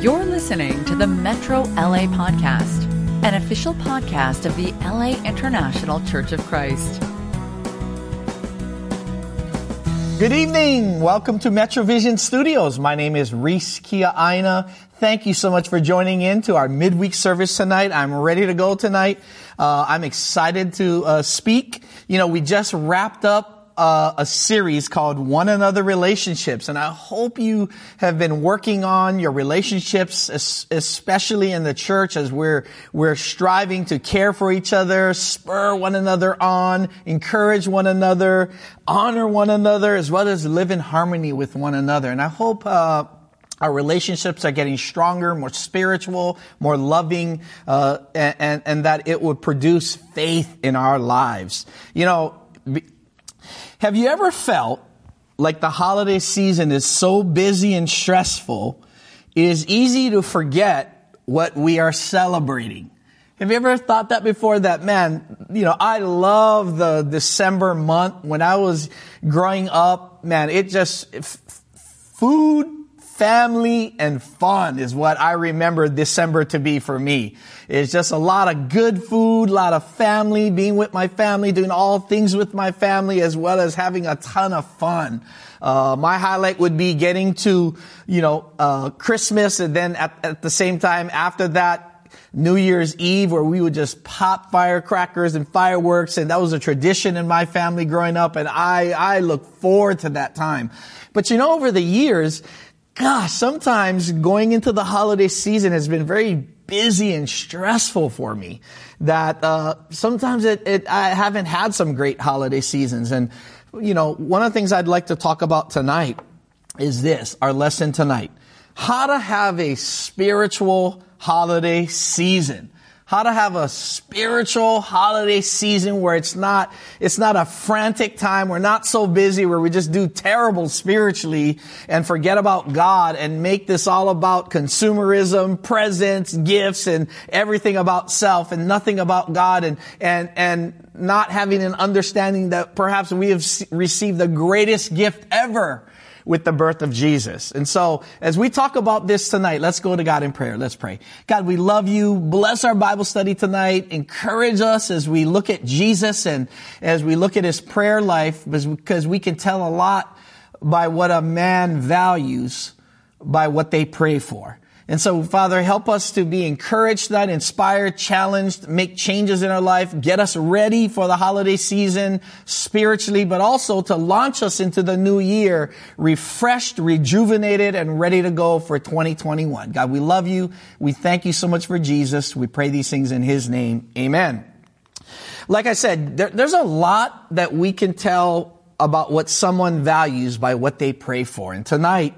You're listening to the Metro LA Podcast, an official podcast of the LA International Church of Christ. Good evening. Welcome to Metrovision Studios. My name is Reese Kia Aina. Thank you so much for joining in to our midweek service tonight. I'm ready to go tonight. Uh, I'm excited to uh, speak. You know, we just wrapped up uh, a series called One Another Relationships, and I hope you have been working on your relationships, especially in the church, as we're we're striving to care for each other, spur one another on, encourage one another, honor one another, as well as live in harmony with one another. And I hope. Uh, our relationships are getting stronger, more spiritual, more loving, uh, and, and, and that it would produce faith in our lives. You know, have you ever felt like the holiday season is so busy and stressful, it is easy to forget what we are celebrating? Have you ever thought that before that, man, you know, I love the December month. When I was growing up, man, it just, f- food, family, and fun is what I remember December to be for me. It's just a lot of good food, a lot of family, being with my family, doing all things with my family, as well as having a ton of fun. Uh, my highlight would be getting to, you know, uh, Christmas and then at, at the same time after that, New Year's Eve where we would just pop firecrackers and fireworks. And that was a tradition in my family growing up. And I, I look forward to that time. But you know, over the years, gosh, sometimes going into the holiday season has been very busy and stressful for me that uh, sometimes it, it, I haven't had some great holiday seasons. And you know, one of the things I'd like to talk about tonight is this: our lesson tonight, how to have a spiritual holiday season how to have a spiritual holiday season where it's not, it's not a frantic time. We're not so busy where we just do terrible spiritually and forget about God and make this all about consumerism, presents, gifts, and everything about self and nothing about God and, and, and not having an understanding that perhaps we have received the greatest gift ever with the birth of Jesus. And so as we talk about this tonight, let's go to God in prayer. Let's pray. God, we love you. Bless our Bible study tonight. Encourage us as we look at Jesus and as we look at his prayer life because we can tell a lot by what a man values by what they pray for. And so, Father, help us to be encouraged tonight, inspired, challenged, make changes in our life, get us ready for the holiday season spiritually, but also to launch us into the new year refreshed, rejuvenated, and ready to go for 2021. God, we love you. We thank you so much for Jesus. We pray these things in his name. Amen. Like I said, there, there's a lot that we can tell about what someone values by what they pray for. And tonight,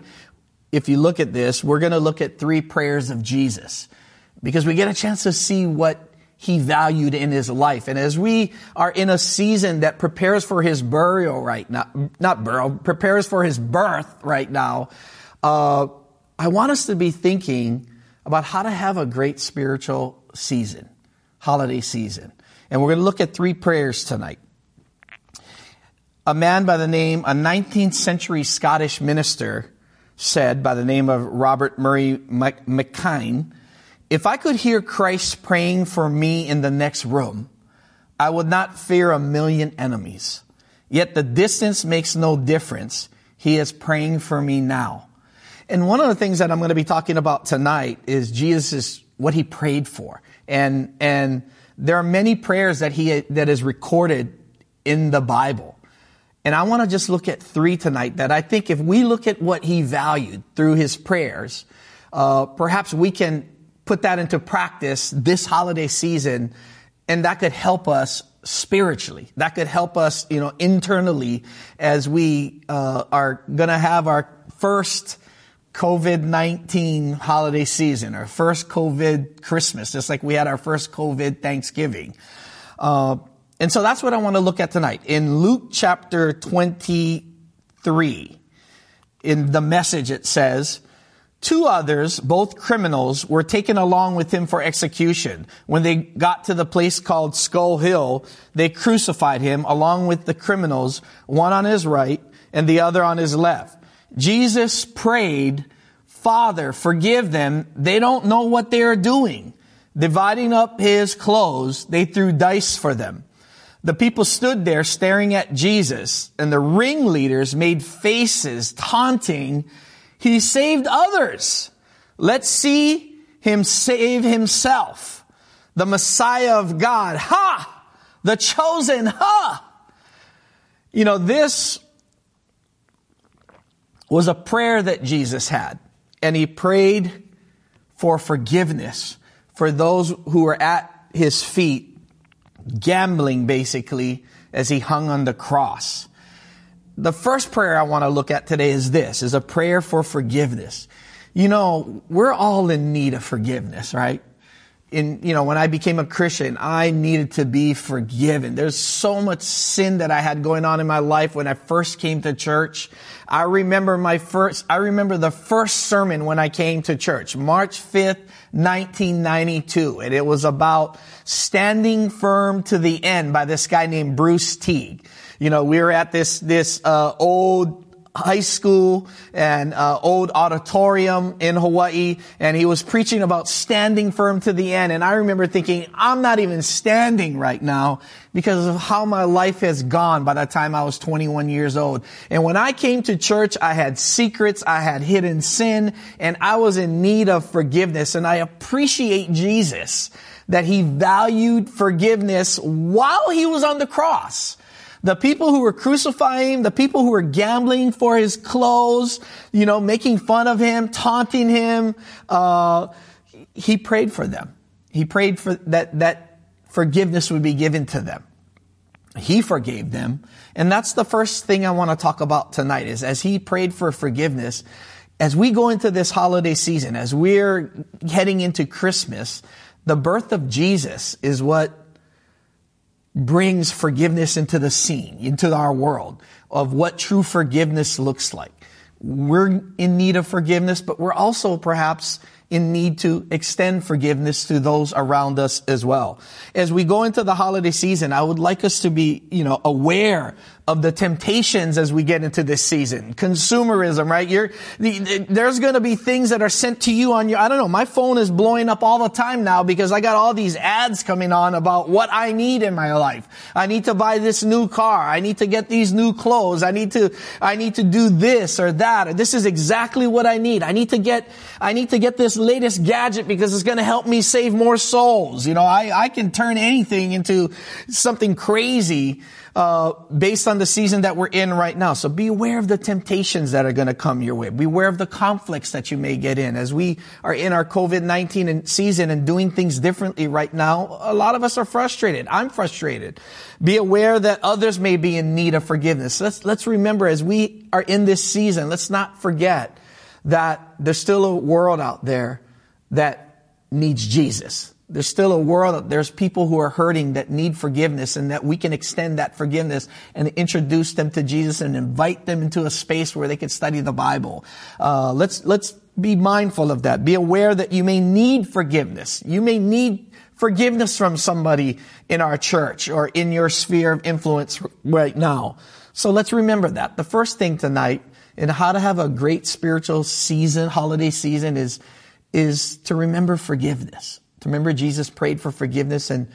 if you look at this, we're going to look at three prayers of Jesus because we get a chance to see what he valued in his life. And as we are in a season that prepares for his burial right now, not burial, prepares for his birth right now, uh, I want us to be thinking about how to have a great spiritual season, holiday season. And we're going to look at three prayers tonight. A man by the name, a 19th century Scottish minister, said by the name of Robert Murray McCheyne, if I could hear Christ praying for me in the next room, I would not fear a million enemies. Yet the distance makes no difference. He is praying for me now. And one of the things that I'm going to be talking about tonight is Jesus, what he prayed for. And, and there are many prayers that he, that is recorded in the Bible. And I want to just look at three tonight that I think if we look at what he valued through his prayers, uh, perhaps we can put that into practice this holiday season, and that could help us spiritually. That could help us, you know, internally as we uh, are going to have our first COVID-19 holiday season, our first COVID Christmas, just like we had our first COVID Thanksgiving. Uh, and so that's what I want to look at tonight. In Luke chapter 23, in the message it says, Two others, both criminals, were taken along with him for execution. When they got to the place called Skull Hill, they crucified him along with the criminals, one on his right and the other on his left. Jesus prayed Father, forgive them. They don't know what they are doing. Dividing up his clothes, they threw dice for them. The people stood there staring at Jesus, and the ringleaders made faces taunting, He saved others. Let's see him save himself. The Messiah of God. Ha! The chosen. Ha! You know, this was a prayer that Jesus had, and he prayed for forgiveness for those who were at his feet, gambling basically as he hung on the cross. The first prayer I want to look at today is this, is a prayer for forgiveness. You know, we're all in need of forgiveness, right? in, you know, when I became a Christian, I needed to be forgiven. There's so much sin that I had going on in my life when I first came to church. I remember my first, I remember the first sermon when I came to church, March 5th, 1992. And it was about standing firm to the end by this guy named Bruce Teague. You know, we were at this, this, uh, old high school and uh, old auditorium in Hawaii, and he was preaching about standing firm to the end. And I remember thinking, I'm not even standing right now because of how my life has gone by the time I was 21 years old. And when I came to church, I had secrets, I had hidden sin, and I was in need of forgiveness. And I appreciate Jesus that he valued forgiveness while he was on the cross. The people who were crucifying the people who were gambling for his clothes, you know, making fun of him, taunting him, uh, he prayed for them. He prayed for that, that forgiveness would be given to them. He forgave them. And that's the first thing I want to talk about tonight is as he prayed for forgiveness, as we go into this holiday season, as we're heading into Christmas, the birth of Jesus is what brings forgiveness into the scene, into our world of what true forgiveness looks like. We're in need of forgiveness, but we're also perhaps in need to extend forgiveness to those around us as well. As we go into the holiday season, I would like us to be, you know, aware of the temptations as we get into this season. Consumerism, right? You're, there's going to be things that are sent to you on your, I don't know, my phone is blowing up all the time now because I got all these ads coming on about what I need in my life. I need to buy this new car. I need to get these new clothes. I need to, I need to do this or that. Or this is exactly what I need. I need to get, I need to get this latest gadget because it's going to help me save more souls. You know, I, I can turn anything into something crazy uh, based on the season that we're in right now. So be aware of the temptations that are going to come your way. Beware of the conflicts that you may get in. As we are in our COVID-19 season and doing things differently right now, a lot of us are frustrated. I'm frustrated. Be aware that others may be in need of forgiveness. Let's, let's remember as we are in this season, let's not forget that there's still a world out there that needs Jesus. There's still a world, there's people who are hurting that need forgiveness and that we can extend that forgiveness and introduce them to Jesus and invite them into a space where they can study the Bible. Uh, let's, let's be mindful of that. Be aware that you may need forgiveness. You may need forgiveness from somebody in our church or in your sphere of influence right now. So let's remember that. The first thing tonight in how to have a great spiritual season, holiday season is, is to remember forgiveness. To remember Jesus prayed for forgiveness and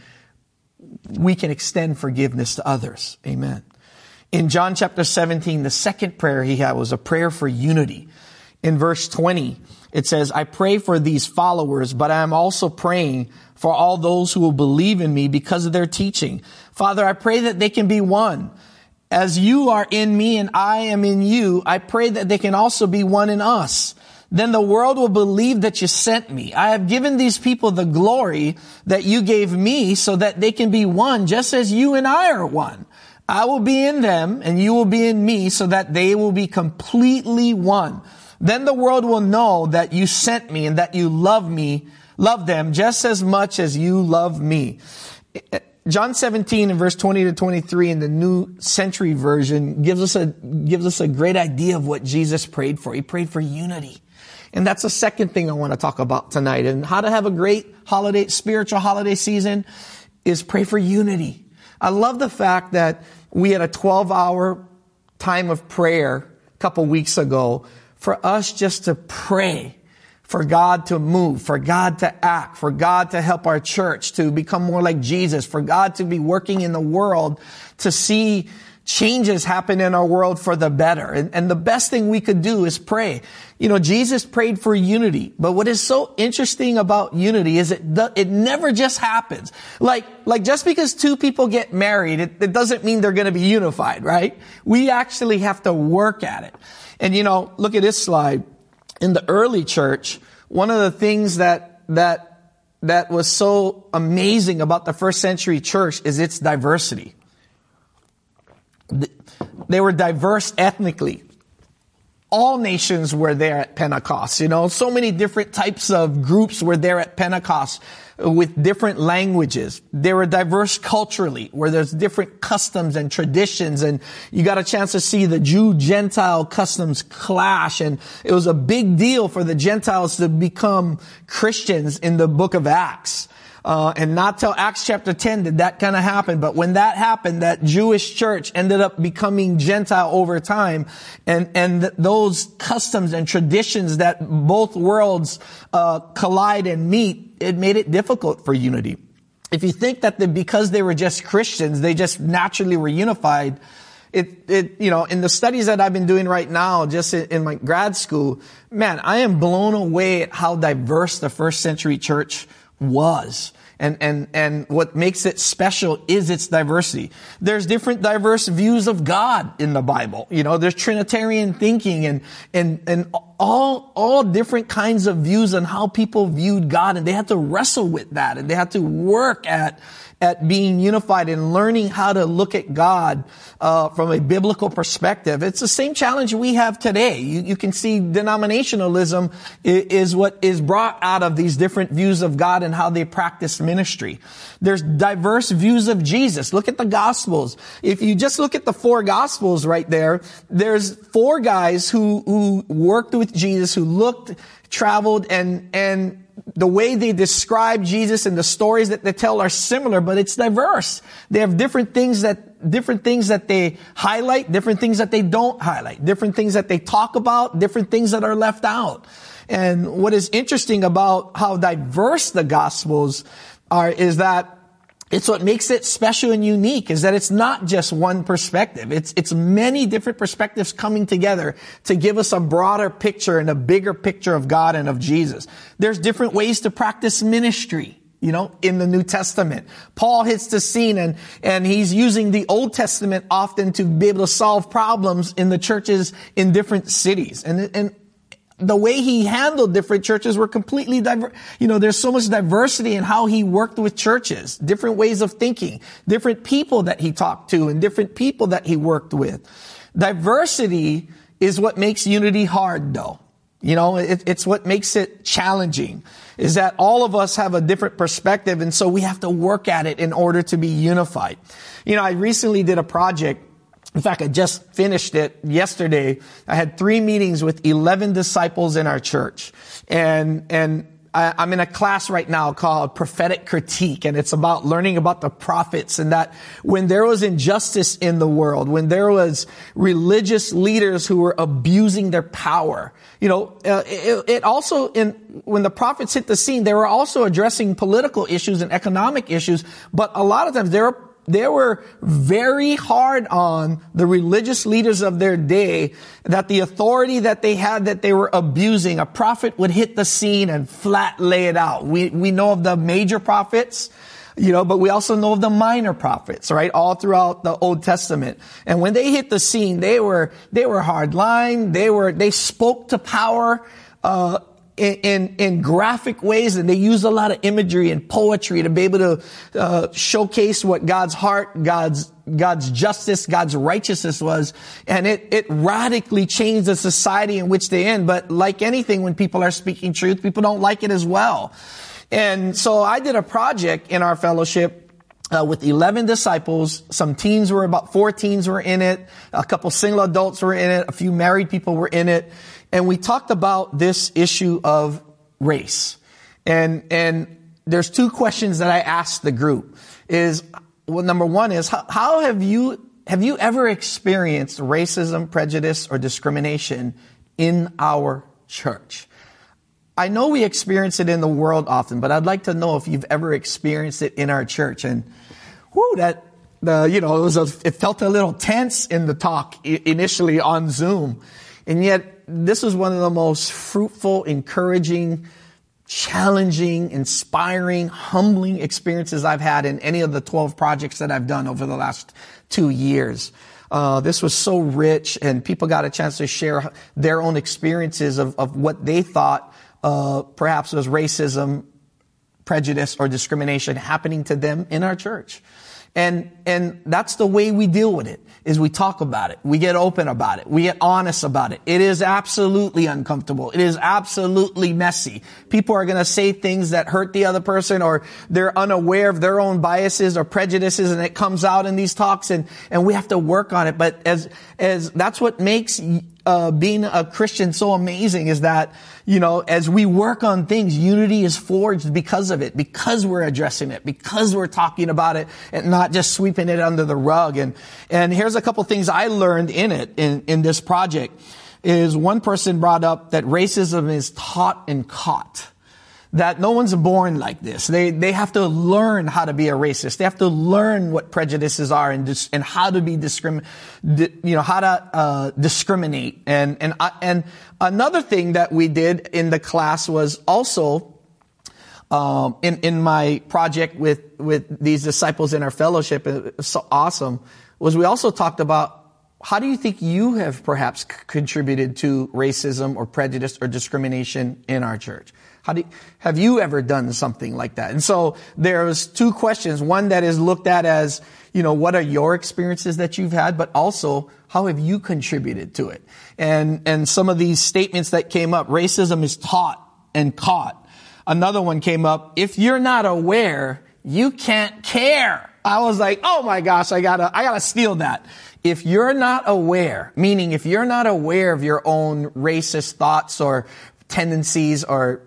we can extend forgiveness to others. Amen. In John chapter 17, the second prayer he had was a prayer for unity. In verse 20, it says, I pray for these followers, but I am also praying for all those who will believe in me because of their teaching. Father, I pray that they can be one. As you are in me and I am in you, I pray that they can also be one in us then the world will believe that you sent me. I have given these people the glory that you gave me so that they can be one just as you and I are one. I will be in them and you will be in me so that they will be completely one. Then the world will know that you sent me and that you love me, love them just as much as you love me. John 17 and verse 20 to 23 in the New Century Version gives us a, gives us a great idea of what Jesus prayed for. He prayed for unity. And that's the second thing I want to talk about tonight. And how to have a great holiday, spiritual holiday season is pray for unity. I love the fact that we had a 12 hour time of prayer a couple weeks ago for us just to pray for God to move, for God to act, for God to help our church to become more like Jesus, for God to be working in the world to see changes happen in our world for the better. And, and, the best thing we could do is pray. You know, Jesus prayed for unity, but what is so interesting about unity is it, it never just happens. Like, like just because two people get married, it, it doesn't mean they're going to be unified, right? We actually have to work at it. And you know, look at this slide. In the early church, one of the things that, that, that was so amazing about the first century church is its diversity. They were diverse ethnically. All nations were there at Pentecost. You know, so many different types of groups were there at Pentecost with different languages. They were diverse culturally, where there's different customs and traditions, and you got a chance to see the Jew-Gentile customs clash, and it was a big deal for the Gentiles to become Christians in the book of Acts. Uh, and not till Acts chapter 10 did that kind of happen. But when that happened, that Jewish church ended up becoming Gentile over time. And, and th- those customs and traditions that both worlds, uh, collide and meet, it made it difficult for unity. If you think that the, because they were just Christians, they just naturally were unified, it, it, you know, in the studies that I've been doing right now, just in, in my grad school, man, I am blown away at how diverse the first century church was. And, and, and what makes it special is its diversity. There's different diverse views of God in the Bible. You know, there's Trinitarian thinking and, and, and all, all different kinds of views on how people viewed God. And they had to wrestle with that and they had to work at, at being unified and learning how to look at God uh, from a biblical perspective. It's the same challenge we have today. You, you can see denominationalism is, is, what is brought out of these different views of God and how they practice ministry. There's diverse views of Jesus. Look at the Gospels. If you just look at the four Gospels right there, there's four guys who who worked with Jesus, who looked, traveled, and and the way they describe Jesus and the stories that they tell are similar, but it's diverse. They have different things that, different things that they highlight, different things that they don't highlight, different things that they talk about, different things that are left out. And what is interesting about how diverse the gospels are is that it's what makes it special and unique is that it's not just one perspective. It's, it's many different perspectives coming together to give us a broader picture and a bigger picture of God and of Jesus. There's different ways to practice ministry. You know, in the New Testament, Paul hits the scene and, and he's using the Old Testament often to be able to solve problems in the churches in different cities. And, and the way he handled different churches were completely diverse. You know, there's so much diversity in how he worked with churches, different ways of thinking, different people that he talked to and different people that he worked with. Diversity is what makes unity hard though. You know, it, it's what makes it challenging is that all of us have a different perspective. And so we have to work at it in order to be unified. You know, I recently did a project in fact, I just finished it yesterday. I had three meetings with 11 disciples in our church. And, and I, I'm in a class right now called prophetic critique. And it's about learning about the prophets and that when there was injustice in the world, when there was religious leaders who were abusing their power, you know, uh, it, it also in, when the prophets hit the scene, they were also addressing political issues and economic issues. But a lot of times they were they were very hard on the religious leaders of their day that the authority that they had that they were abusing, a prophet would hit the scene and flat lay it out. We, we know of the major prophets, you know, but we also know of the minor prophets, right? All throughout the Old Testament. And when they hit the scene, they were, they were hard line. They were, they spoke to power, uh, in, in, in, graphic ways and they use a lot of imagery and poetry to be able to uh, showcase what God's heart, God's God's justice, God's righteousness was, and it it radically changed the society in which they in. But like anything, when people are speaking truth, people don't like it as well. And so I did a project in our fellowship uh, with 11 disciples. Some teens were about four teens were in it. A couple single adults were in it. A few married people were in it and we talked about this issue of race. And, and there's two questions that I asked the group is, well, number one is, how, how have you, have you ever experienced racism, prejudice, or discrimination in our church. I know we experience it in the world often, but I'd like to know if you've ever experienced it in our church. And whoo, that the you know it was a, it felt a little tense in the talk initially on Zoom, and yet this was one of the most fruitful, encouraging, challenging, inspiring, humbling experiences I've had in any of the 12 projects that I've done over the last two years. Uh, this was so rich, and people got a chance to share their own experiences of, of what they thought uh, perhaps was racism, prejudice, or discrimination happening to them in our church. And, and that's the way we deal with it, is we talk about it. We get open about it. We get honest about it. It is absolutely uncomfortable. It is absolutely messy. People are gonna say things that hurt the other person or they're unaware of their own biases or prejudices and it comes out in these talks and, and we have to work on it. But as, as, that's what makes uh, being a Christian so amazing is that, you know, as we work on things, unity is forged because of it, because we're addressing it, because we're talking about it and not just sweeping it under the rug. And, and here's a couple things I learned in it, in, in this project, is one person brought up that racism is taught and caught that no one's born like this. They, they have to learn how to be a racist. They have to learn what prejudices are and, dis, and how to be discrim, di, you know, how to, uh, discriminate. And, and, uh, and another thing that we did in the class was also, um, in, in my project with, with these disciples in our fellowship, it was so awesome, was we also talked about how do you think you have perhaps c- contributed to racism or prejudice or discrimination in our church? How do you, have you ever done something like that? And so there's two questions. One that is looked at as, you know, what are your experiences that you've had, but also how have you contributed to it? And, and some of these statements that came up, racism is taught and caught. Another one came up, if you're not aware, you can't care. I was like, oh my gosh, I gotta, I gotta steal that. If you're not aware, meaning if you're not aware of your own racist thoughts or tendencies or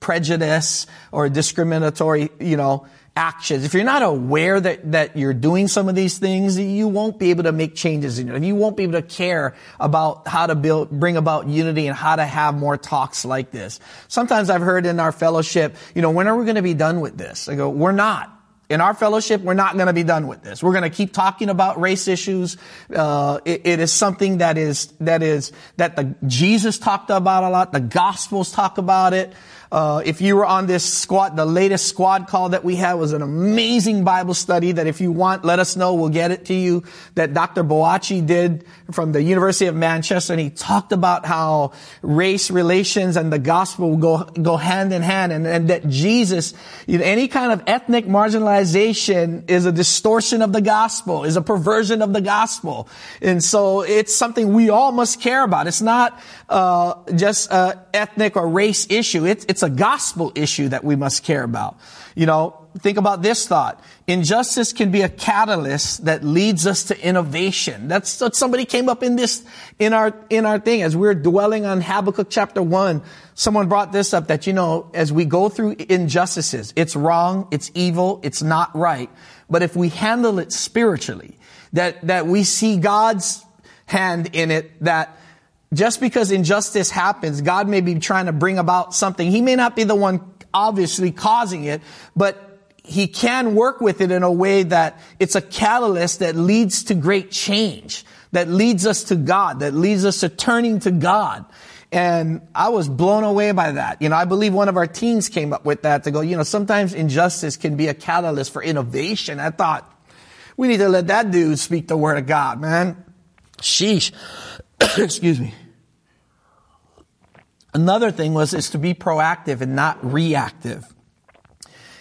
prejudice or discriminatory, you know, actions. If you're not aware that, that you're doing some of these things, you won't be able to make changes in it. You won't be able to care about how to build, bring about unity and how to have more talks like this. Sometimes I've heard in our fellowship, you know, when are we going to be done with this? I go, we're not. In our fellowship, we're not going to be done with this. We're going to keep talking about race issues. Uh, it, it is something that is that is that the Jesus talked about a lot. The Gospels talk about it. Uh, if you were on this squad, the latest squad call that we had was an amazing Bible study that if you want, let us know. We'll get it to you that Dr. Boachi did from the University of Manchester. And he talked about how race relations and the gospel go, go hand in hand and, and that Jesus, any kind of ethnic marginalization is a distortion of the gospel, is a perversion of the gospel. And so it's something we all must care about. It's not, uh, just a ethnic or race issue. It's, it's a gospel issue that we must care about. You know, think about this thought. Injustice can be a catalyst that leads us to innovation. That's what somebody came up in this, in our, in our thing. As we're dwelling on Habakkuk chapter one, someone brought this up that, you know, as we go through injustices, it's wrong, it's evil, it's not right. But if we handle it spiritually, that, that we see God's hand in it, that just because injustice happens, God may be trying to bring about something. He may not be the one obviously causing it, but he can work with it in a way that it's a catalyst that leads to great change, that leads us to God, that leads us to turning to God. And I was blown away by that. You know, I believe one of our teens came up with that to go, you know, sometimes injustice can be a catalyst for innovation. I thought, we need to let that dude speak the word of God, man. Sheesh. Excuse me. Another thing was is to be proactive and not reactive.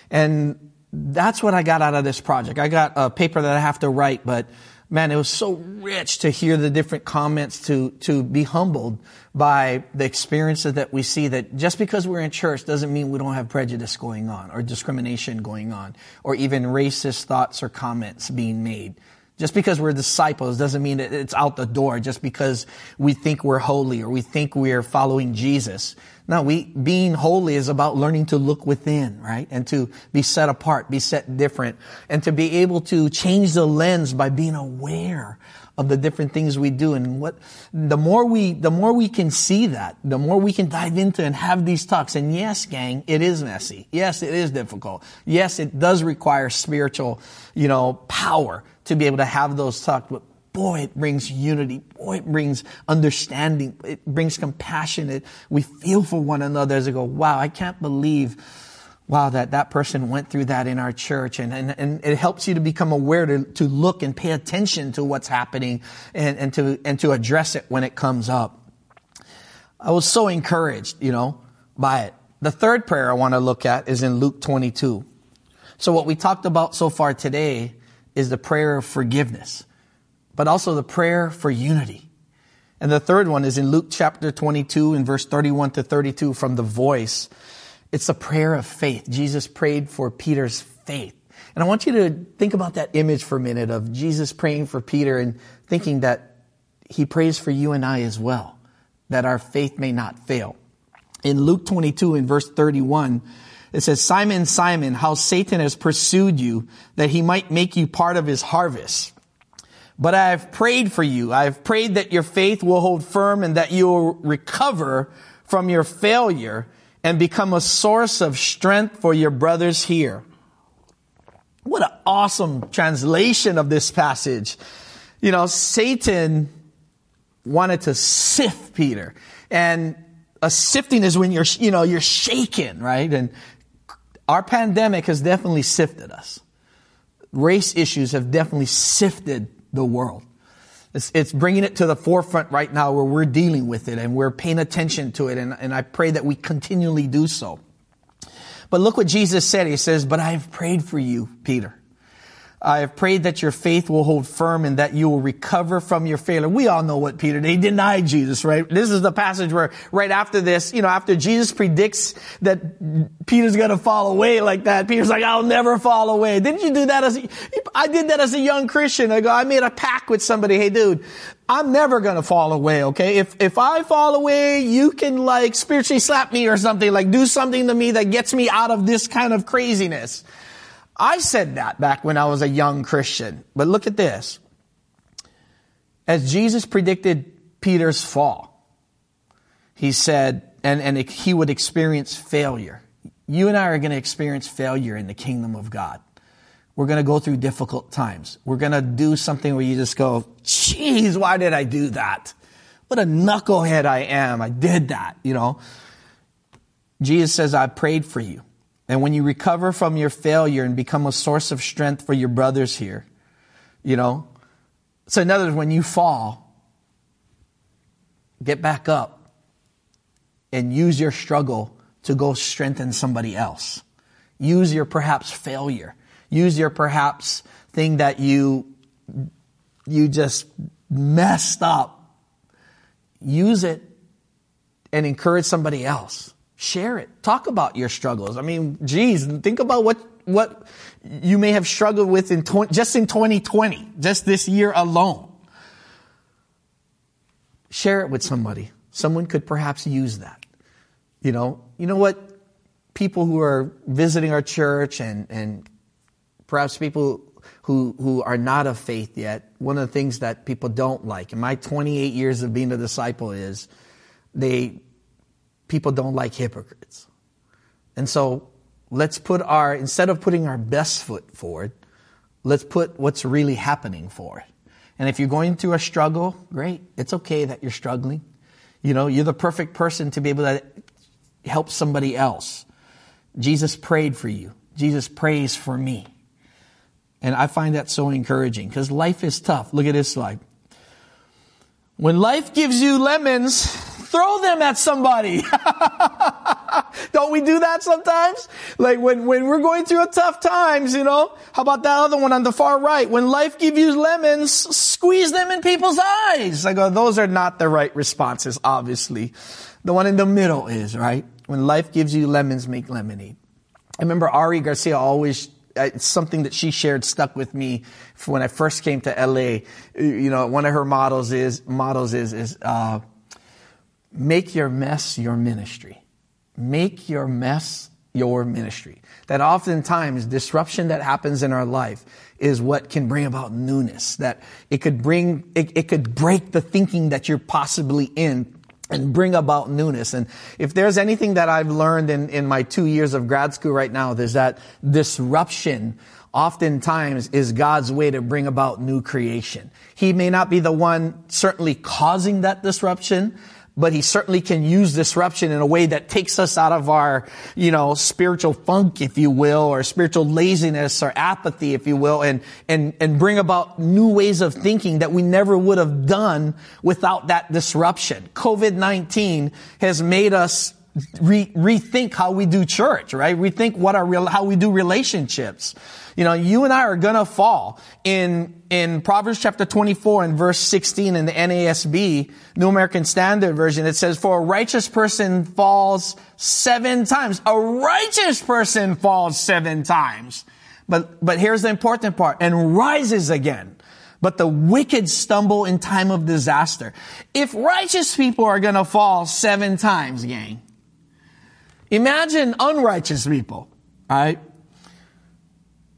And that's what I got out of this project. I got a paper that I have to write, but man, it was so rich to hear the different comments, to, to be humbled by the experiences that we see that just because we're in church doesn't mean we don't have prejudice going on or discrimination going on or even racist thoughts or comments being made. Just because we're disciples doesn't mean that it's out the door just because we think we're holy or we think we're following Jesus. No, we, being holy is about learning to look within, right? And to be set apart, be set different, and to be able to change the lens by being aware of the different things we do. And what, the more we, the more we can see that, the more we can dive into and have these talks. And yes, gang, it is messy. Yes, it is difficult. Yes, it does require spiritual, you know, power to be able to have those talks. But boy, it brings unity. Boy, it brings understanding. It brings compassion. It, we feel for one another as I go, wow, I can't believe wow, that that person went through that in our church. And, and, and it helps you to become aware to, to look and pay attention to what's happening and, and to, and to address it when it comes up. I was so encouraged, you know, by it. The third prayer I want to look at is in Luke 22. So what we talked about so far today is the prayer of forgiveness, but also the prayer for unity. And the third one is in Luke chapter 22 in verse 31 to 32 from the voice. It's a prayer of faith. Jesus prayed for Peter's faith. And I want you to think about that image for a minute of Jesus praying for Peter and thinking that he prays for you and I as well, that our faith may not fail. In Luke 22 in verse 31, it says, Simon, Simon, how Satan has pursued you that he might make you part of his harvest. But I have prayed for you. I have prayed that your faith will hold firm and that you will recover from your failure and become a source of strength for your brothers here. What an awesome translation of this passage. You know, Satan wanted to sift Peter. And a sifting is when you're, you know, you're shaken, right? And our pandemic has definitely sifted us. Race issues have definitely sifted the world. It's, it's, bringing it to the forefront right now where we're dealing with it and we're paying attention to it. And, and I pray that we continually do so. But look what Jesus said. He says, but I have prayed for you, Peter. I have prayed that your faith will hold firm and that you will recover from your failure. We all know what Peter, they denied Jesus, right? This is the passage where right after this, you know, after Jesus predicts that Peter's gonna fall away like that, Peter's like, I'll never fall away. Didn't you do that as, a, I did that as a young Christian. I go, I made a pact with somebody. Hey dude, I'm never gonna fall away, okay? If, if I fall away, you can like spiritually slap me or something, like do something to me that gets me out of this kind of craziness. I said that back when I was a young Christian. But look at this. As Jesus predicted Peter's fall, he said, and, and he would experience failure. You and I are going to experience failure in the kingdom of God. We're going to go through difficult times. We're going to do something where you just go, geez, why did I do that? What a knucklehead I am. I did that, you know. Jesus says, I prayed for you. And when you recover from your failure and become a source of strength for your brothers here, you know, so in other words, when you fall, get back up and use your struggle to go strengthen somebody else. Use your perhaps failure. Use your perhaps thing that you, you just messed up. Use it and encourage somebody else. Share it. Talk about your struggles. I mean, geez, think about what, what you may have struggled with in 20, just in 2020, just this year alone. Share it with somebody. Someone could perhaps use that. You know, you know what? People who are visiting our church and, and perhaps people who, who are not of faith yet, one of the things that people don't like in my 28 years of being a disciple is they people don't like hypocrites. And so let's put our, instead of putting our best foot forward, let's put what's really happening forward. And if you're going through a struggle, great. It's okay that you're struggling. You know, you're the perfect person to be able to help somebody else. Jesus prayed for you. Jesus prays for me. And I find that so encouraging because life is tough. Look at this slide. When life gives you lemons, throw them at somebody. Don't we do that sometimes? Like when, when we're going through a tough times, you know? How about that other one on the far right? When life gives you lemons, squeeze them in people's eyes. I go, those are not the right responses, obviously. The one in the middle is, right? When life gives you lemons, make lemonade. I remember Ari Garcia always it's something that she shared stuck with me when I first came to LA. You know, one of her models is models is is uh, Make your mess your ministry. Make your mess your ministry. That oftentimes disruption that happens in our life is what can bring about newness. That it could bring, it, it could break the thinking that you're possibly in and bring about newness. And if there's anything that I've learned in, in my two years of grad school right now, there's that disruption oftentimes is God's way to bring about new creation. He may not be the one certainly causing that disruption, but he certainly can use disruption in a way that takes us out of our, you know, spiritual funk, if you will, or spiritual laziness or apathy, if you will, and, and, and bring about new ways of thinking that we never would have done without that disruption. COVID-19 has made us re- rethink how we do church, right? Rethink what our real, how we do relationships. You know, you and I are gonna fall. In, in Proverbs chapter 24 and verse 16 in the NASB, New American Standard Version, it says, for a righteous person falls seven times. A righteous person falls seven times. But, but here's the important part, and rises again. But the wicked stumble in time of disaster. If righteous people are gonna fall seven times, gang, imagine unrighteous people, right?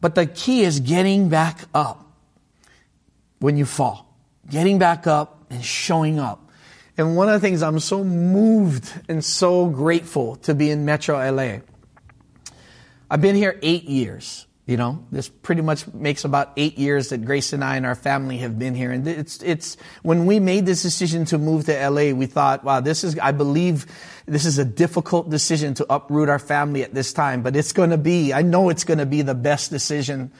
But the key is getting back up when you fall. Getting back up and showing up. And one of the things I'm so moved and so grateful to be in Metro LA. I've been here eight years. You know, this pretty much makes about eight years that Grace and I and our family have been here. And it's, it's, when we made this decision to move to LA, we thought, wow, this is, I believe this is a difficult decision to uproot our family at this time, but it's going to be, I know it's going to be the best decision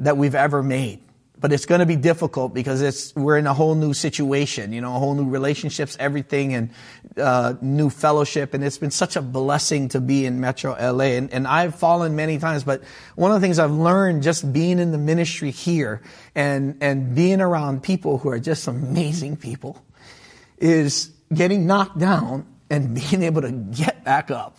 that we've ever made but it's going to be difficult because it's we're in a whole new situation, you know, a whole new relationships, everything, and uh, new fellowship. And it's been such a blessing to be in Metro LA. And, and I've fallen many times, but one of the things I've learned just being in the ministry here and and being around people who are just amazing people is getting knocked down and being able to get back up,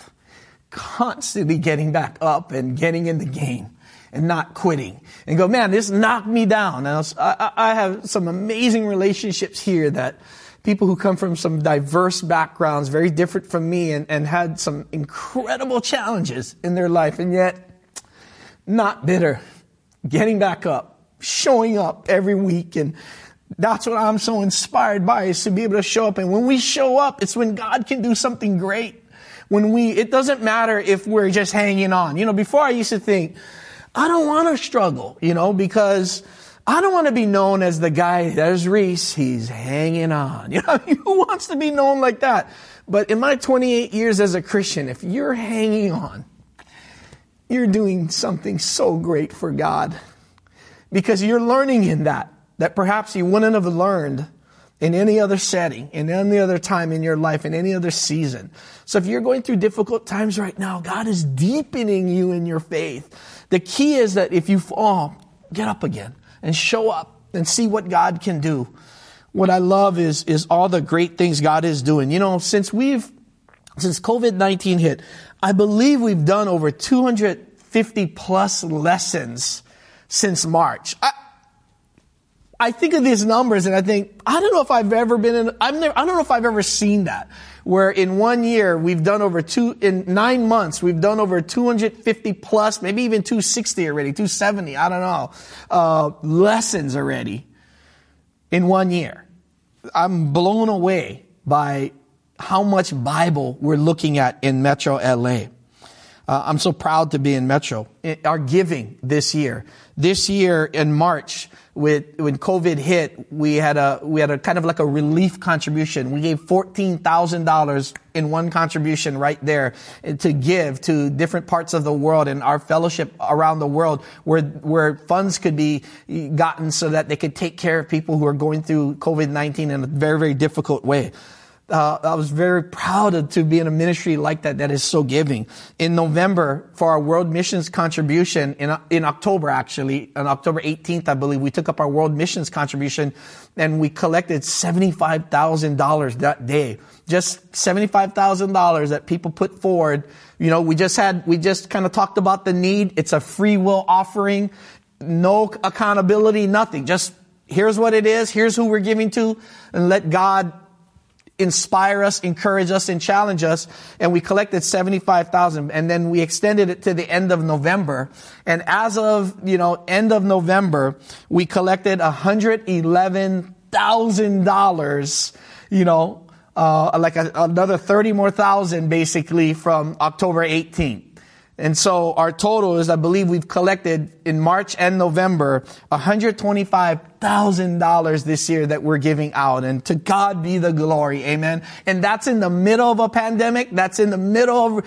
constantly getting back up and getting in the game and not quitting and go, man, this knocked me down. And I, I have some amazing relationships here that people who come from some diverse backgrounds, very different from me and, and had some incredible challenges in their life and yet not bitter, getting back up, showing up every week. And that's what I'm so inspired by is to be able to show up. And when we show up, it's when God can do something great. When we, it doesn't matter if we're just hanging on. You know, before I used to think, I don't want to struggle, you know, because I don't want to be known as the guy, there's Reese, he's hanging on. You know, who wants to be known like that? But in my 28 years as a Christian, if you're hanging on, you're doing something so great for God. Because you're learning in that, that perhaps you wouldn't have learned in any other setting, in any other time in your life, in any other season. So if you're going through difficult times right now, God is deepening you in your faith. The key is that if you fall, get up again and show up and see what God can do. What I love is, is all the great things God is doing. You know, since we've, since COVID-19 hit, I believe we've done over 250 plus lessons since March. I, I think of these numbers and I think, I don't know if I've ever been in, I've never, I don't know if I've ever seen that. Where in one year, we've done over two, in nine months, we've done over 250 plus, maybe even 260 already, 270, I don't know, uh, lessons already in one year. I'm blown away by how much Bible we're looking at in Metro LA. Uh, I'm so proud to be in Metro. Our giving this year. This year in March, with, when COVID hit, we had a, we had a kind of like a relief contribution. We gave $14,000 in one contribution right there to give to different parts of the world and our fellowship around the world where, where funds could be gotten so that they could take care of people who are going through COVID-19 in a very, very difficult way uh, I was very proud to be in a ministry like that that is so giving. In November, for our World Missions contribution, in, in October actually, on October 18th, I believe, we took up our World Missions contribution and we collected $75,000 that day. Just $75,000 that people put forward. You know, we just had, we just kind of talked about the need. It's a free will offering. No accountability, nothing. Just here's what it is. Here's who we're giving to and let God inspire us, encourage us, and challenge us. And we collected 75,000 and then we extended it to the end of November. And as of, you know, end of November, we collected $111,000, you know, uh, like a, another 30 more thousand basically from October 18th. And so our total is, I believe we've collected in March and November $125,000 this year that we're giving out. And to God be the glory. Amen. And that's in the middle of a pandemic. That's in the middle of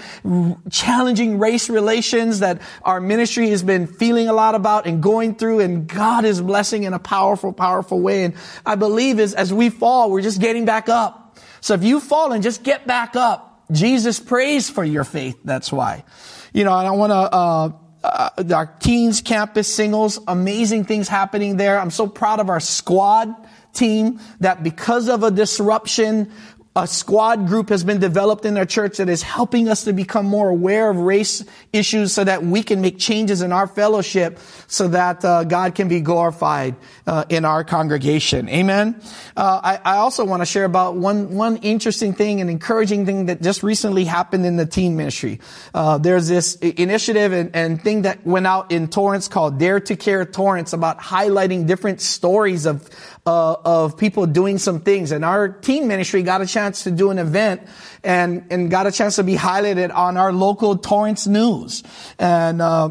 challenging race relations that our ministry has been feeling a lot about and going through. And God is blessing in a powerful, powerful way. And I believe is as we fall, we're just getting back up. So if you fall and just get back up, Jesus prays for your faith. That's why. You know, and I want to, uh, uh, our teens campus singles, amazing things happening there. I'm so proud of our squad team that because of a disruption, a squad group has been developed in our church that is helping us to become more aware of race issues so that we can make changes in our fellowship so that uh, God can be glorified uh, in our congregation. Amen. Uh, I, I, also want to share about one one interesting thing, and encouraging thing that just recently happened in the teen ministry. Uh, there's this initiative and, and thing that went out in Torrance called Dare to Care Torrance about highlighting different stories of uh, of people doing some things. And our teen ministry got a chance to do an event and, and got a chance to be highlighted on our local Torrance News. And, uh,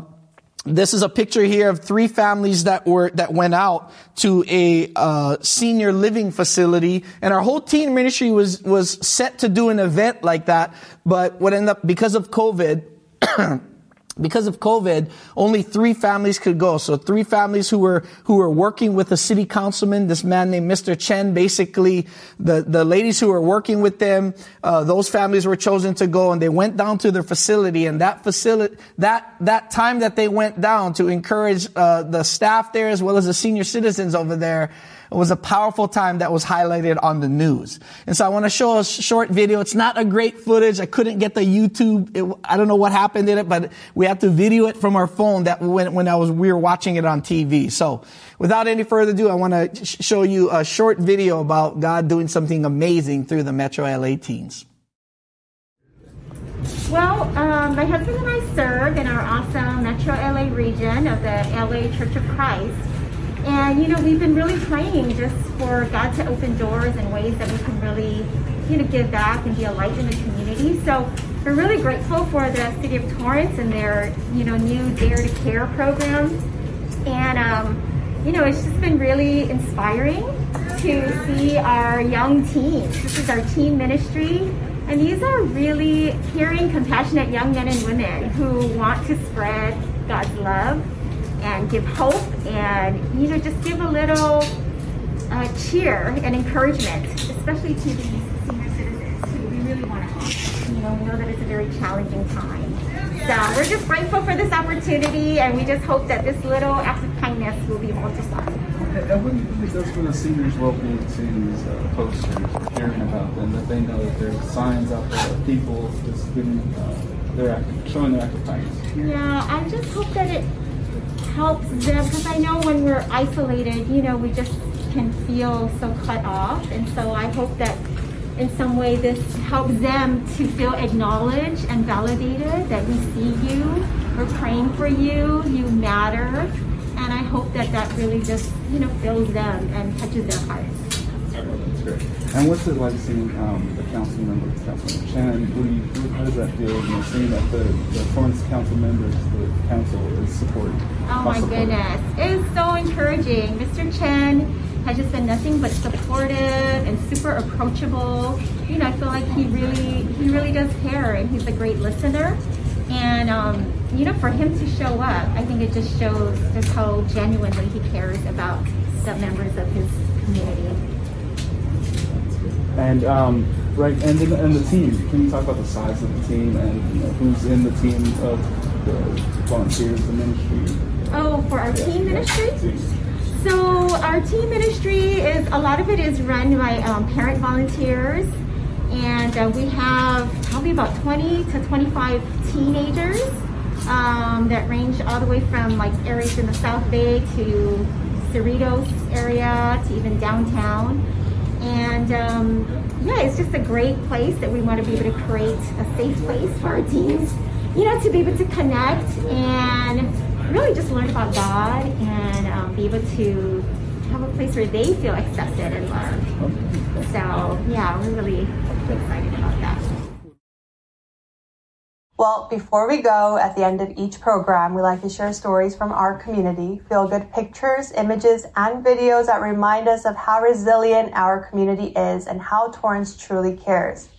this is a picture here of three families that were that went out to a uh, senior living facility, and our whole teen ministry was was set to do an event like that. But what ended up because of COVID, because of COVID, only three families could go. So three families who were, who were working with a city councilman, this man named Mr. Chen, basically the, the ladies who were working with them, uh, those families were chosen to go and they went down to their facility and that facility, that, that time that they went down to encourage, uh, the staff there as well as the senior citizens over there, it was a powerful time that was highlighted on the news. And so I want to show a short video. It's not a great footage. I couldn't get the YouTube. It, I don't know what happened in it, but we had to video it from our phone that when, when I was, we were watching it on TV. So without any further ado, I want to sh- show you a short video about God doing something amazing through the Metro LA teens. Well, um, my husband and I serve in our awesome Metro LA region of the LA Church of Christ. And, you know, we've been really praying just for God to open doors in ways that we can really, you know, give back and be a light in the community. So we're really grateful for the city of Torrance and their, you know, new Dare to Care program. And, um, you know, it's just been really inspiring to see our young teens. This is our teen ministry. And these are really caring, compassionate young men and women who want to spread God's love and give hope and you know just give a little uh, cheer and encouragement, especially to these senior citizens who we really want to help. You know, we know that it's a very challenging time. So we're just grateful for this opportunity, and we just hope that this little act of kindness will be multiplied. And what do you think does for the seniors locally to these uh, posters, hearing about them, that they know that there's signs out there of people just giving uh, their active, showing their active kindness? Yeah, I just hope that it helps them because I know when we're isolated, you know, we just can feel so cut off. And so I hope that in some way this helps them to feel acknowledged and validated that we see you, we're praying for you, you matter. And I hope that that really just, you know, fills them and touches their hearts. That's great. And what's it like seeing um, the council members, Councilman Chen? What do you, how does that feel? You know, seeing that the, the council members, the council is supporting. Oh my supporting. goodness, it's so encouraging. Mr. Chen has just been nothing but supportive and super approachable. You know, I feel like he really, he really does care, and he's a great listener. And um, you know, for him to show up, I think it just shows just how genuinely he cares about the members of his community. And um, right, and the, and the team. Can you talk about the size of the team and you know, who's in the team of the volunteers, the ministry? Oh, for our yeah, team ministry. So our team ministry is a lot of it is run by um, parent volunteers, and uh, we have probably about 20 to 25 teenagers um, that range all the way from like areas in the South Bay to Cerritos area to even downtown. And um, yeah, it's just a great place that we want to be able to create a safe place for our teens, you know, to be able to connect and really just learn about God and um, be able to have a place where they feel accepted and loved. So, yeah, we're really excited about that. Well, before we go, at the end of each program, we like to share stories from our community, feel good pictures, images, and videos that remind us of how resilient our community is and how Torrance truly cares.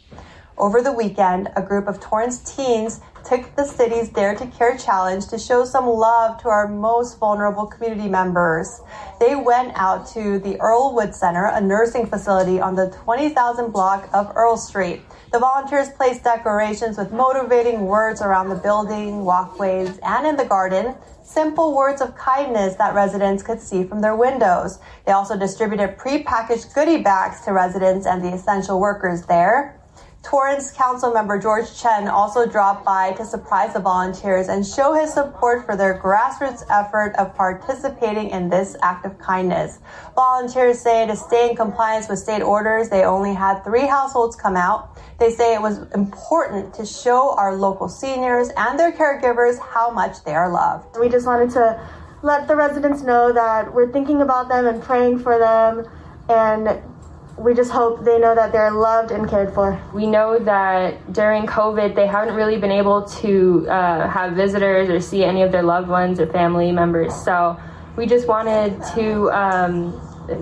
Over the weekend, a group of Torrance teens took the city's Dare to Care challenge to show some love to our most vulnerable community members. They went out to the Earlwood Center, a nursing facility on the 20,000 block of Earl Street. The volunteers placed decorations with motivating words around the building, walkways, and in the garden. Simple words of kindness that residents could see from their windows. They also distributed pre-packaged goodie bags to residents and the essential workers there. Torrance Council member George Chen also dropped by to surprise the volunteers and show his support for their grassroots effort of participating in this act of kindness. Volunteers say to stay in compliance with state orders, they only had three households come out. They say it was important to show our local seniors and their caregivers how much they are loved. We just wanted to let the residents know that we're thinking about them and praying for them and we just hope they know that they're loved and cared for. We know that during COVID, they haven't really been able to uh, have visitors or see any of their loved ones or family members. So we just wanted to um,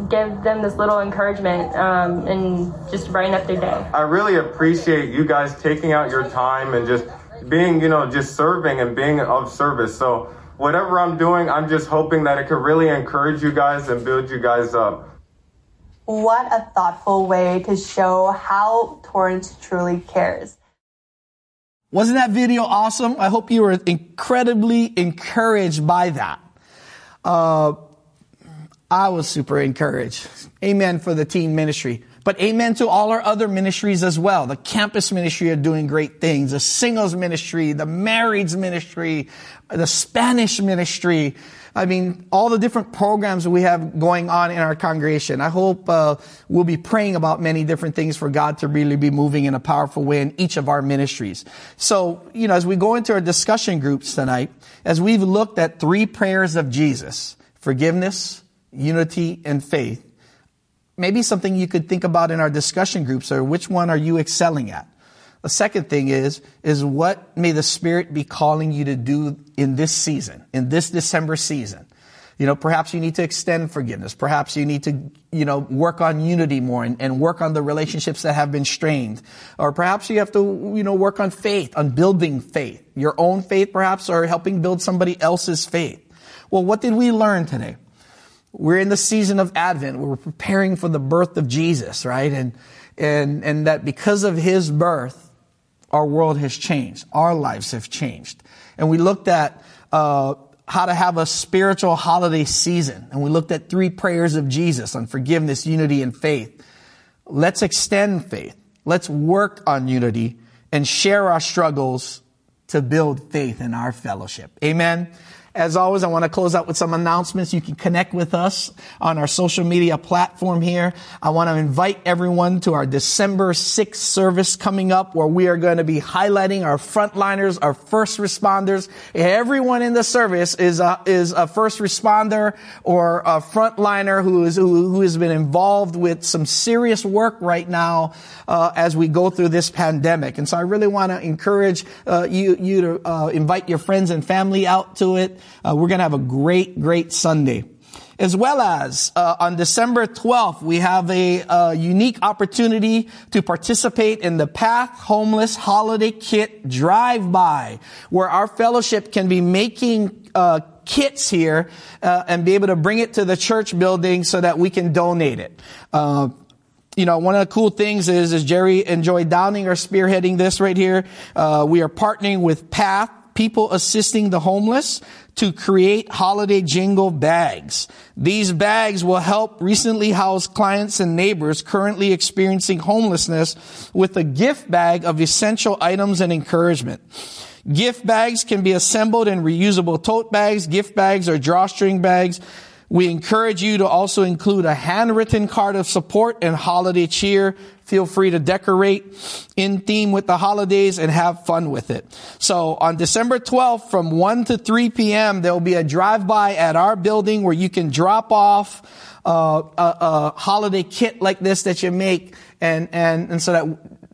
give them this little encouragement um, and just brighten up their day. I really appreciate you guys taking out your time and just being, you know, just serving and being of service. So whatever I'm doing, I'm just hoping that it could really encourage you guys and build you guys up. What a thoughtful way to show how Torrance truly cares. Wasn't that video awesome? I hope you were incredibly encouraged by that. Uh, I was super encouraged. Amen for the teen ministry. But amen to all our other ministries as well. The campus ministry are doing great things. The singles ministry, the marrieds ministry, the Spanish ministry. I mean, all the different programs we have going on in our congregation. I hope uh, we'll be praying about many different things for God to really be moving in a powerful way in each of our ministries. So, you know, as we go into our discussion groups tonight, as we've looked at three prayers of Jesus, forgiveness, unity, and faith, maybe something you could think about in our discussion groups or which one are you excelling at? The second thing is, is what may the Spirit be calling you to do in this season, in this December season? You know, perhaps you need to extend forgiveness. Perhaps you need to, you know, work on unity more and, and work on the relationships that have been strained. Or perhaps you have to, you know, work on faith, on building faith. Your own faith perhaps, or helping build somebody else's faith. Well, what did we learn today? We're in the season of Advent. We're preparing for the birth of Jesus, right? And, and, and that because of his birth, our world has changed. Our lives have changed. And we looked at uh, how to have a spiritual holiday season. And we looked at three prayers of Jesus on forgiveness, unity, and faith. Let's extend faith. Let's work on unity and share our struggles to build faith in our fellowship. Amen. As always, I want to close out with some announcements. You can connect with us on our social media platform here. I want to invite everyone to our December 6th service coming up where we are going to be highlighting our frontliners, our first responders. Everyone in the service is a, is a first responder or a frontliner who is, who, who has been involved with some serious work right now, uh, as we go through this pandemic. And so I really want to encourage, uh, you, you to, uh, invite your friends and family out to it. Uh, we're going to have a great, great Sunday. As well as uh, on December 12th, we have a, a, unique opportunity to participate in the Path Homeless Holiday Kit Drive-By, where our fellowship can be making uh, kits here uh, and be able to bring it to the church building so that we can donate it uh, you know, one of the cool things is, is Jerry and Joy Downing are spearheading this right here. Uh, we are partnering with Path, people assisting the homeless to create holiday jingle bags. These bags will help recently housed clients and neighbors currently experiencing homelessness with a gift bag of essential items and encouragement. Gift bags can be assembled in reusable tote bags, gift bags or drawstring bags We encourage you to also include a handwritten card of support and holiday cheer. Feel free to decorate in theme with the holidays and have fun with it. So on December 12th from 1 to 3 p.m., there will be a drive-by at our building where you can drop off uh, a, a holiday kit like this that you make and, and, and so that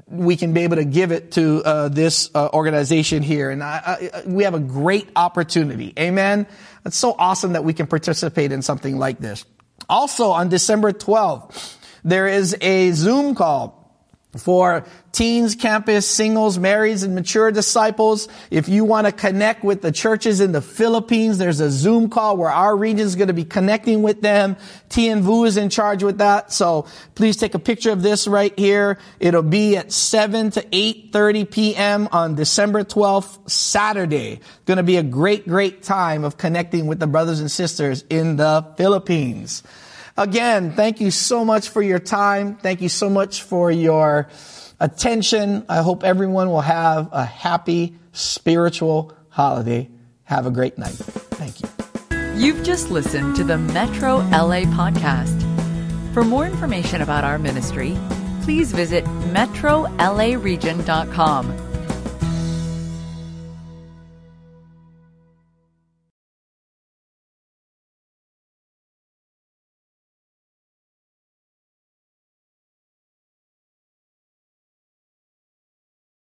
we can be able to give it to uh, this uh, organization here. And I, I, we have a great opportunity. Amen. It's so awesome that we can participate in something like this. Also on December 12th, there is a Zoom call for teens, campus, singles, marrieds, and mature disciples. If you want to connect with the churches in the Philippines, there's a Zoom call where our region is going to be connecting with them. Tian Vu is in charge with that. So please take a picture of this right here. It'll be at 7 to 8.30 p.m. on December 12th, Saturday. It's Going to be a great, great time of connecting with the brothers and sisters in the Philippines. Again, thank you so much for your time. Thank you so much for your attention. I hope everyone will have a happy spiritual holiday. Have a great night. Thank you. You've just listened to the Metro LA podcast. For more information about our ministry, please visit metrolaregion.com